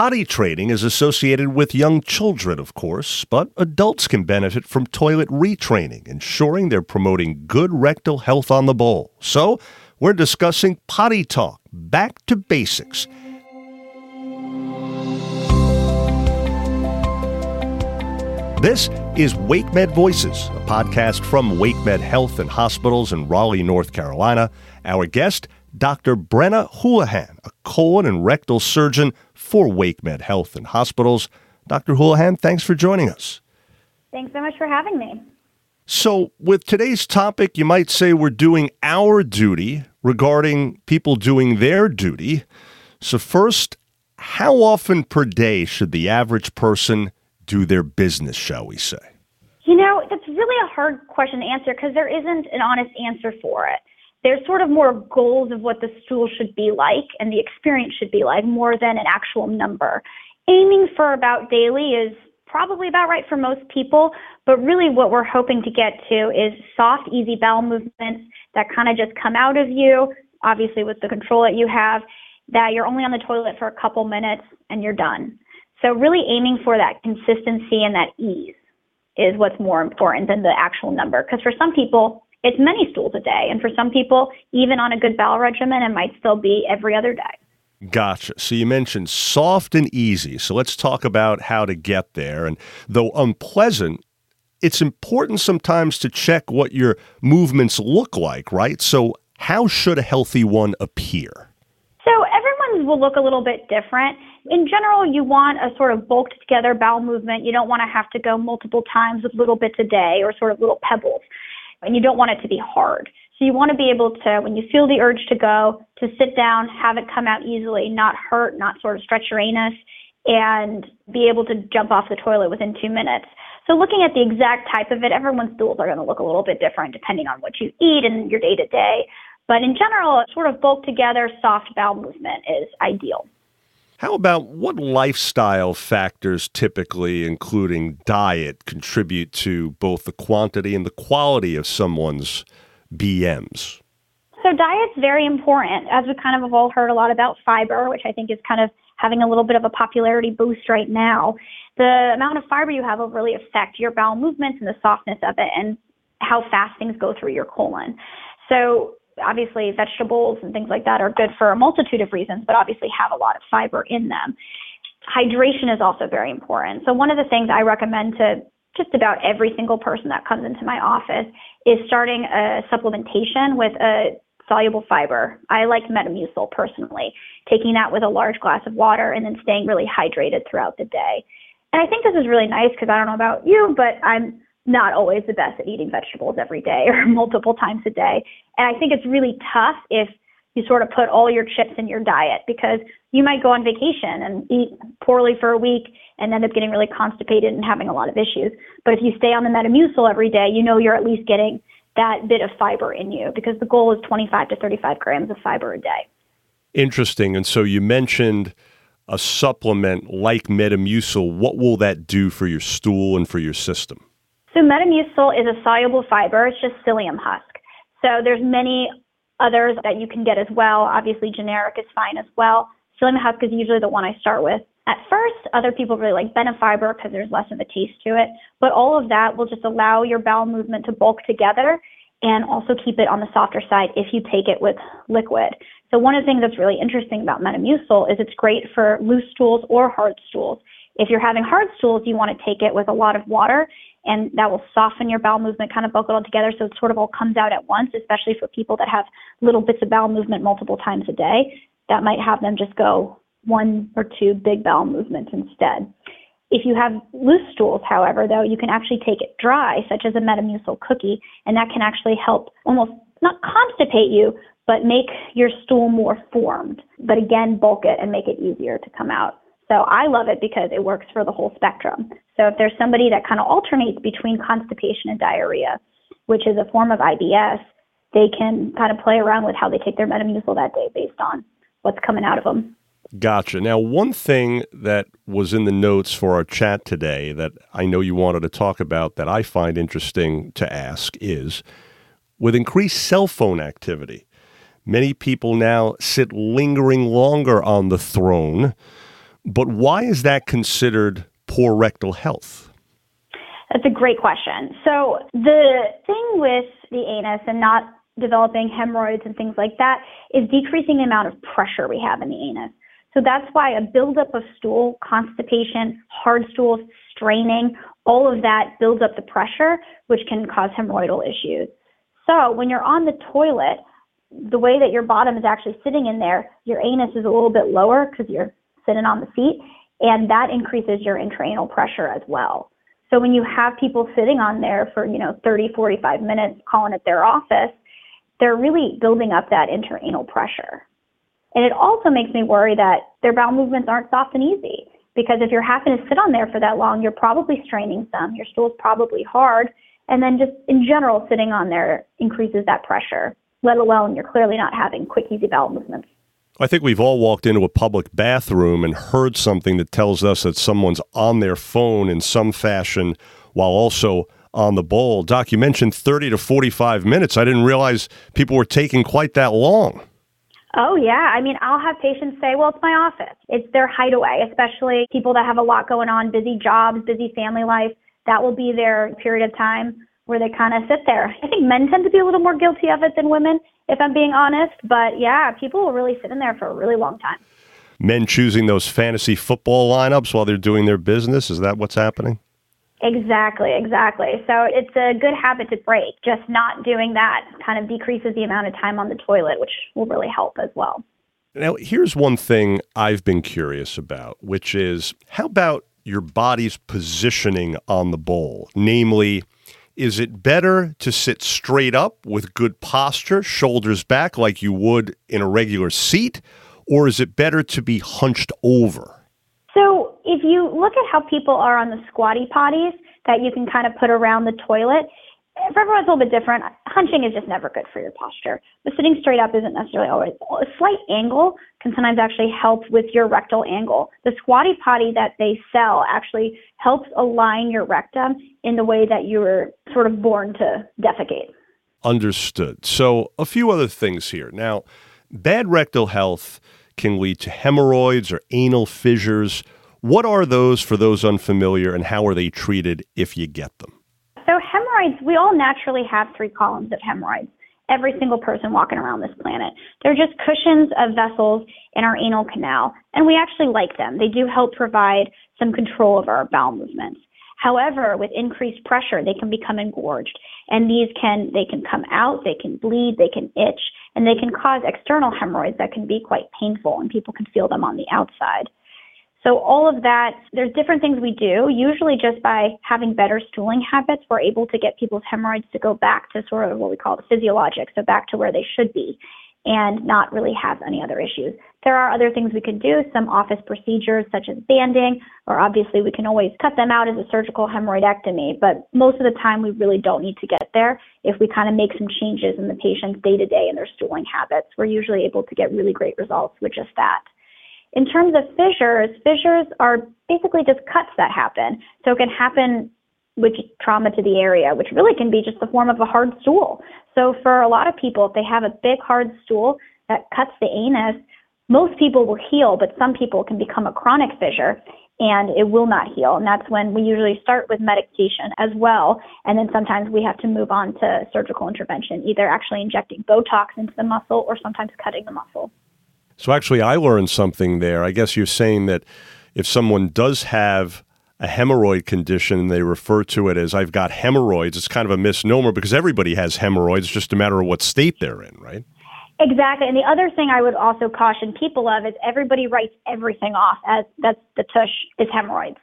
Potty training is associated with young children, of course, but adults can benefit from toilet retraining, ensuring they're promoting good rectal health on the bowl. So, we're discussing potty talk, back to basics. This is WakeMed Voices, a podcast from WakeMed Health and Hospitals in Raleigh, North Carolina. Our guest, Dr. Brenna Houlihan, a colon and rectal surgeon for WakeMed Health and Hospitals. Dr. Houlihan, thanks for joining us. Thanks so much for having me. So, with today's topic, you might say we're doing our duty regarding people doing their duty. So, first, how often per day should the average person do their business, shall we say? You know, that's really a hard question to answer because there isn't an honest answer for it. There's sort of more goals of what the stool should be like and the experience should be like more than an actual number. Aiming for about daily is probably about right for most people, but really what we're hoping to get to is soft, easy bowel movements that kind of just come out of you, obviously with the control that you have, that you're only on the toilet for a couple minutes and you're done. So really aiming for that consistency and that ease is what's more important than the actual number. Because for some people, it's many stools a day. And for some people, even on a good bowel regimen, it might still be every other day. Gotcha. So you mentioned soft and easy. So let's talk about how to get there. And though unpleasant, it's important sometimes to check what your movements look like, right? So, how should a healthy one appear? So, everyone's will look a little bit different in general, you want a sort of bulked together bowel movement. You don't want to have to go multiple times with little bits a day or sort of little pebbles. And you don't want it to be hard. So you want to be able to, when you feel the urge to go, to sit down, have it come out easily, not hurt, not sort of stretch your anus, and be able to jump off the toilet within two minutes. So looking at the exact type of it, everyone's stools are going to look a little bit different depending on what you eat and your day to day. But in general, sort of bulk together, soft bowel movement is ideal. How about what lifestyle factors, typically including diet, contribute to both the quantity and the quality of someone's BMs? So, diet's very important. As we kind of have all heard a lot about fiber, which I think is kind of having a little bit of a popularity boost right now. The amount of fiber you have will really affect your bowel movements and the softness of it and how fast things go through your colon. So, obviously vegetables and things like that are good for a multitude of reasons, but obviously have a lot of fiber in them. Hydration is also very important. So one of the things I recommend to just about every single person that comes into my office is starting a supplementation with a soluble fiber. I like Metamucil personally, taking that with a large glass of water and then staying really hydrated throughout the day. And I think this is really nice because I don't know about you, but I'm not always the best at eating vegetables every day or multiple times a day. And I think it's really tough if you sort of put all your chips in your diet because you might go on vacation and eat poorly for a week and end up getting really constipated and having a lot of issues. But if you stay on the Metamucil every day, you know you're at least getting that bit of fiber in you because the goal is 25 to 35 grams of fiber a day. Interesting. And so you mentioned a supplement like Metamucil. What will that do for your stool and for your system? So Metamucil is a soluble fiber. It's just psyllium husk. So there's many others that you can get as well. Obviously, generic is fine as well. Psyllium husk is usually the one I start with. At first, other people really like Benefiber because there's less of a taste to it. But all of that will just allow your bowel movement to bulk together and also keep it on the softer side if you take it with liquid. So one of the things that's really interesting about Metamucil is it's great for loose stools or hard stools. If you're having hard stools, you want to take it with a lot of water and that will soften your bowel movement, kind of bulk it all together so it sort of all comes out at once, especially for people that have little bits of bowel movement multiple times a day. That might have them just go one or two big bowel movements instead. If you have loose stools, however, though, you can actually take it dry, such as a Metamucil cookie, and that can actually help almost not constipate you, but make your stool more formed, but again, bulk it and make it easier to come out. So I love it because it works for the whole spectrum. So if there's somebody that kind of alternates between constipation and diarrhea, which is a form of IBS, they can kind of play around with how they take their Metamucil that day based on what's coming out of them. Gotcha. Now, one thing that was in the notes for our chat today that I know you wanted to talk about that I find interesting to ask is with increased cell phone activity, many people now sit lingering longer on the throne But why is that considered poor rectal health? That's a great question. So, the thing with the anus and not developing hemorrhoids and things like that is decreasing the amount of pressure we have in the anus. So that's why a buildup of stool, constipation, hard stools, straining, all of that builds up the pressure, which can cause hemorrhoidal issues. So when you're on the toilet, the way that your bottom is actually sitting in there, your anus is a little bit lower because you're sitting on the seat, and that increases your intraanal pressure as well. So when you have people sitting on there for, you know, 30, 45 minutes calling it their office, they're really building up that interanal pressure. And it also makes me worry that their bowel movements aren't soft and easy because if you're having to sit on there for that long, you're probably straining some. Your stool's probably hard. And then just in general, sitting on there increases that pressure, let alone you're clearly not having quick, easy bowel movements. I think we've all walked into a public bathroom and heard something that tells us that someone's on their phone in some fashion while also on the bowl. Doc, you mentioned 30 to 45 minutes. I didn't realize people were taking quite that long. Oh, yeah. I mean, I'll have patients say, well, it's my office. It's their hideaway, especially people that have a lot going on, busy jobs, busy family life. That will be their period of time where they kind of sit there. I think men tend to be a little more guilty of it than women, if I'm being honest. But yeah, people will really sit in there for a really long time. Men choosing those fantasy football lineups while they're doing their business. Is that what's happening? Exactly, exactly. So it's a good habit to break. Just not doing that kind of decreases the amount of time on the toilet, which will really help as well. Now, here's one thing I've been curious about, which is how about your body's positioning on the bowl? Namely, is it better to sit straight up with good posture, shoulders back like you would in a regular seat, or is it better to be hunched over? So if you look at how people are on the squatty potties that you can kind of put around the toilet, for everyone's a little bit different. Hunching is just never good for your posture. But sitting straight up isn't necessarily always. A slight angle can sometimes actually help with your rectal angle. The squatty potty that they sell actually helps align your rectum in the way that you were sort of born to defecate. Understood. So, a few other things here. Now, bad rectal health can lead to hemorrhoids or anal fissures. What are those for those unfamiliar, and how are they treated if you get them? So, hemorrhoids, we all naturally have three columns of hemorrhoids. Every single person walking around this planet. They're just cushions of vessels in our anal canal, and we actually like them. They do help provide some control of our bowel movements. However, with increased pressure, they can become engorged, and these can they can come out, they can bleed, they can itch, and they can cause external hemorrhoids that can be quite painful, and people can feel them on the outside. So all of that, there's different things we do. Usually, just by having better stooling habits, we're able to get people's hemorrhoids to go back to sort of what we call the physiologic, so back to where they should be and not really have any other issues. There are other things we can do, some office procedures such as banding, or obviously we can always cut them out as a surgical hemorrhoidectomy, but most of the time we really don't need to get there. If we kind of make some changes in the patient's day to day and their stooling habits, we're usually able to get really great results with just that. In terms of fissures, fissures are basically just cuts that happen. So it can happen with trauma to the area, which really can be just the form of a hard stool. So for a lot of people, if they have a big hard stool that cuts the anus, most people will heal, but some people can become a chronic fissure and it will not heal. And that's when we usually start with medication as well. And then sometimes we have to move on to surgical intervention, either actually injecting Botox into the muscle or sometimes cutting the muscle. So actually, I learned something there. I guess you're saying that if someone does have a hemorrhoid condition they refer to it as I've got hemorrhoids, it's kind of a misnomer because everybody has hemorrhoids, it's just a matter of what state they're in, right? Exactly. And the other thing I would also caution people of is everybody writes everything off as that's the tush is hemorrhoids.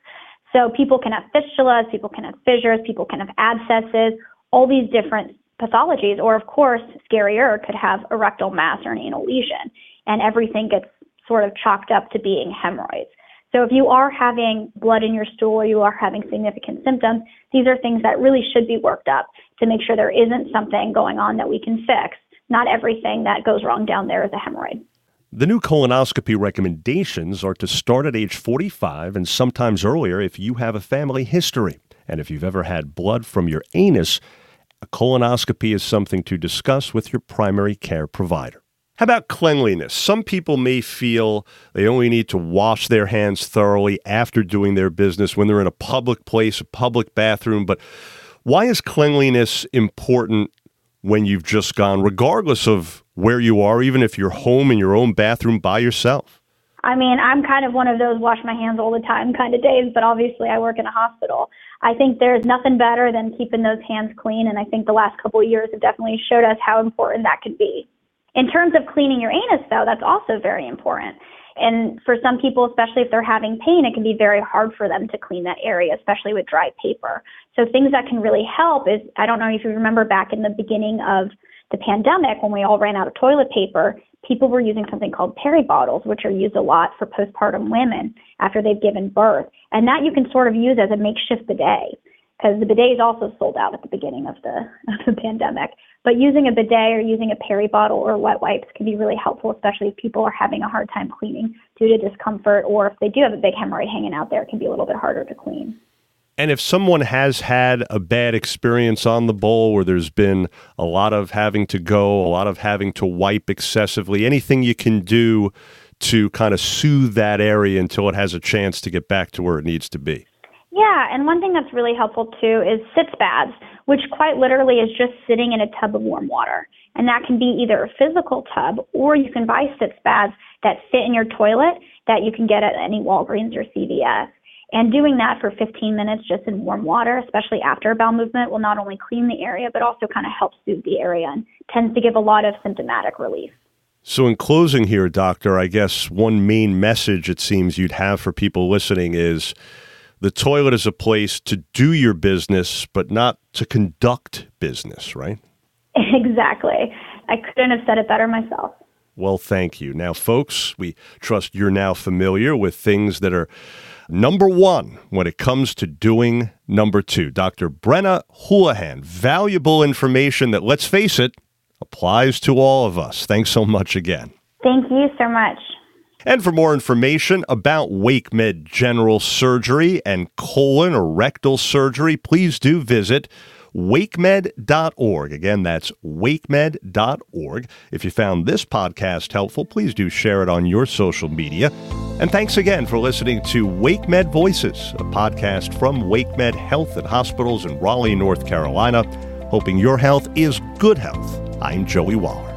So people can have fistulas, people can have fissures, people can have abscesses, all these different pathologies, or of course, scarier, could have a rectal mass or an anal lesion. And everything gets sort of chalked up to being hemorrhoids. So if you are having blood in your stool you are having significant symptoms, these are things that really should be worked up to make sure there isn't something going on that we can fix. Not everything that goes wrong down there is a hemorrhoid. The new colonoscopy recommendations are to start at age 45 and sometimes earlier if you have a family history. And if you've ever had blood from your anus, a colonoscopy is something to discuss with your primary care provider. How about cleanliness? Some people may feel they only need to wash their hands thoroughly after doing their business when they're in a public place, a public bathroom. But why is cleanliness important when you've just gone, regardless of where you are, even if you're home in your own bathroom by yourself? I mean, I'm kind of one of those wash my hands all the time kind of days, but obviously I work in a hospital. I think there's nothing better than keeping those hands clean, and I think the last couple of years have definitely showed us how important that could be. In terms of cleaning your anus, though, that's also very important. And for some people, especially if they're having pain, it can be very hard for them to clean that area, especially with dry paper. So things that can really help is I don't know if you remember back in the beginning of the pandemic when we all ran out of toilet paper, people were using something called peri bottles, which are used a lot for postpartum women after they've given birth. And that you can sort of use as a makeshift bidet because the bidet is also sold out at the beginning of the, of the pandemic. But using a bidet or using a peri bottle or wet wipes can be really helpful, especially if people are having a hard time cleaning due to discomfort, or if they do have a big hemorrhoid hanging out there, it can be a little bit harder to clean. And if someone has had a bad experience on the bowl where there's been a lot of having to go, a lot of having to wipe excessively, anything you can do to kind of soothe that area until it has a chance to get back to where it needs to be? Yeah, and one thing that's really helpful too is sitz baths, which quite literally is just sitting in a tub of warm water. And that can be either a physical tub or you can buy sitz baths that fit in your toilet that you can get at any Walgreens or CVS. And doing that for 15 minutes just in warm water, especially after a bowel movement, will not only clean the area, but also kind of help soothe the area and tends to give a lot of symptomatic relief. So, in closing here, Doctor, I guess one main message it seems you'd have for people listening is the toilet is a place to do your business, but not to conduct business, right? Exactly. I couldn't have said it better myself. Well, thank you. Now, folks, we trust you're now familiar with things that are number one when it comes to doing number two. Dr. Brenna Houlihan, valuable information that, let's face it, applies to all of us. Thanks so much again. Thank you so much. And for more information about WakeMed General Surgery and colon or rectal surgery, please do visit wakemed.org. Again, that's wakemed.org. If you found this podcast helpful, please do share it on your social media. And thanks again for listening to WakeMed Voices, a podcast from WakeMed Health and Hospitals in Raleigh, North Carolina. Hoping your health is good health. I'm Joey Waller.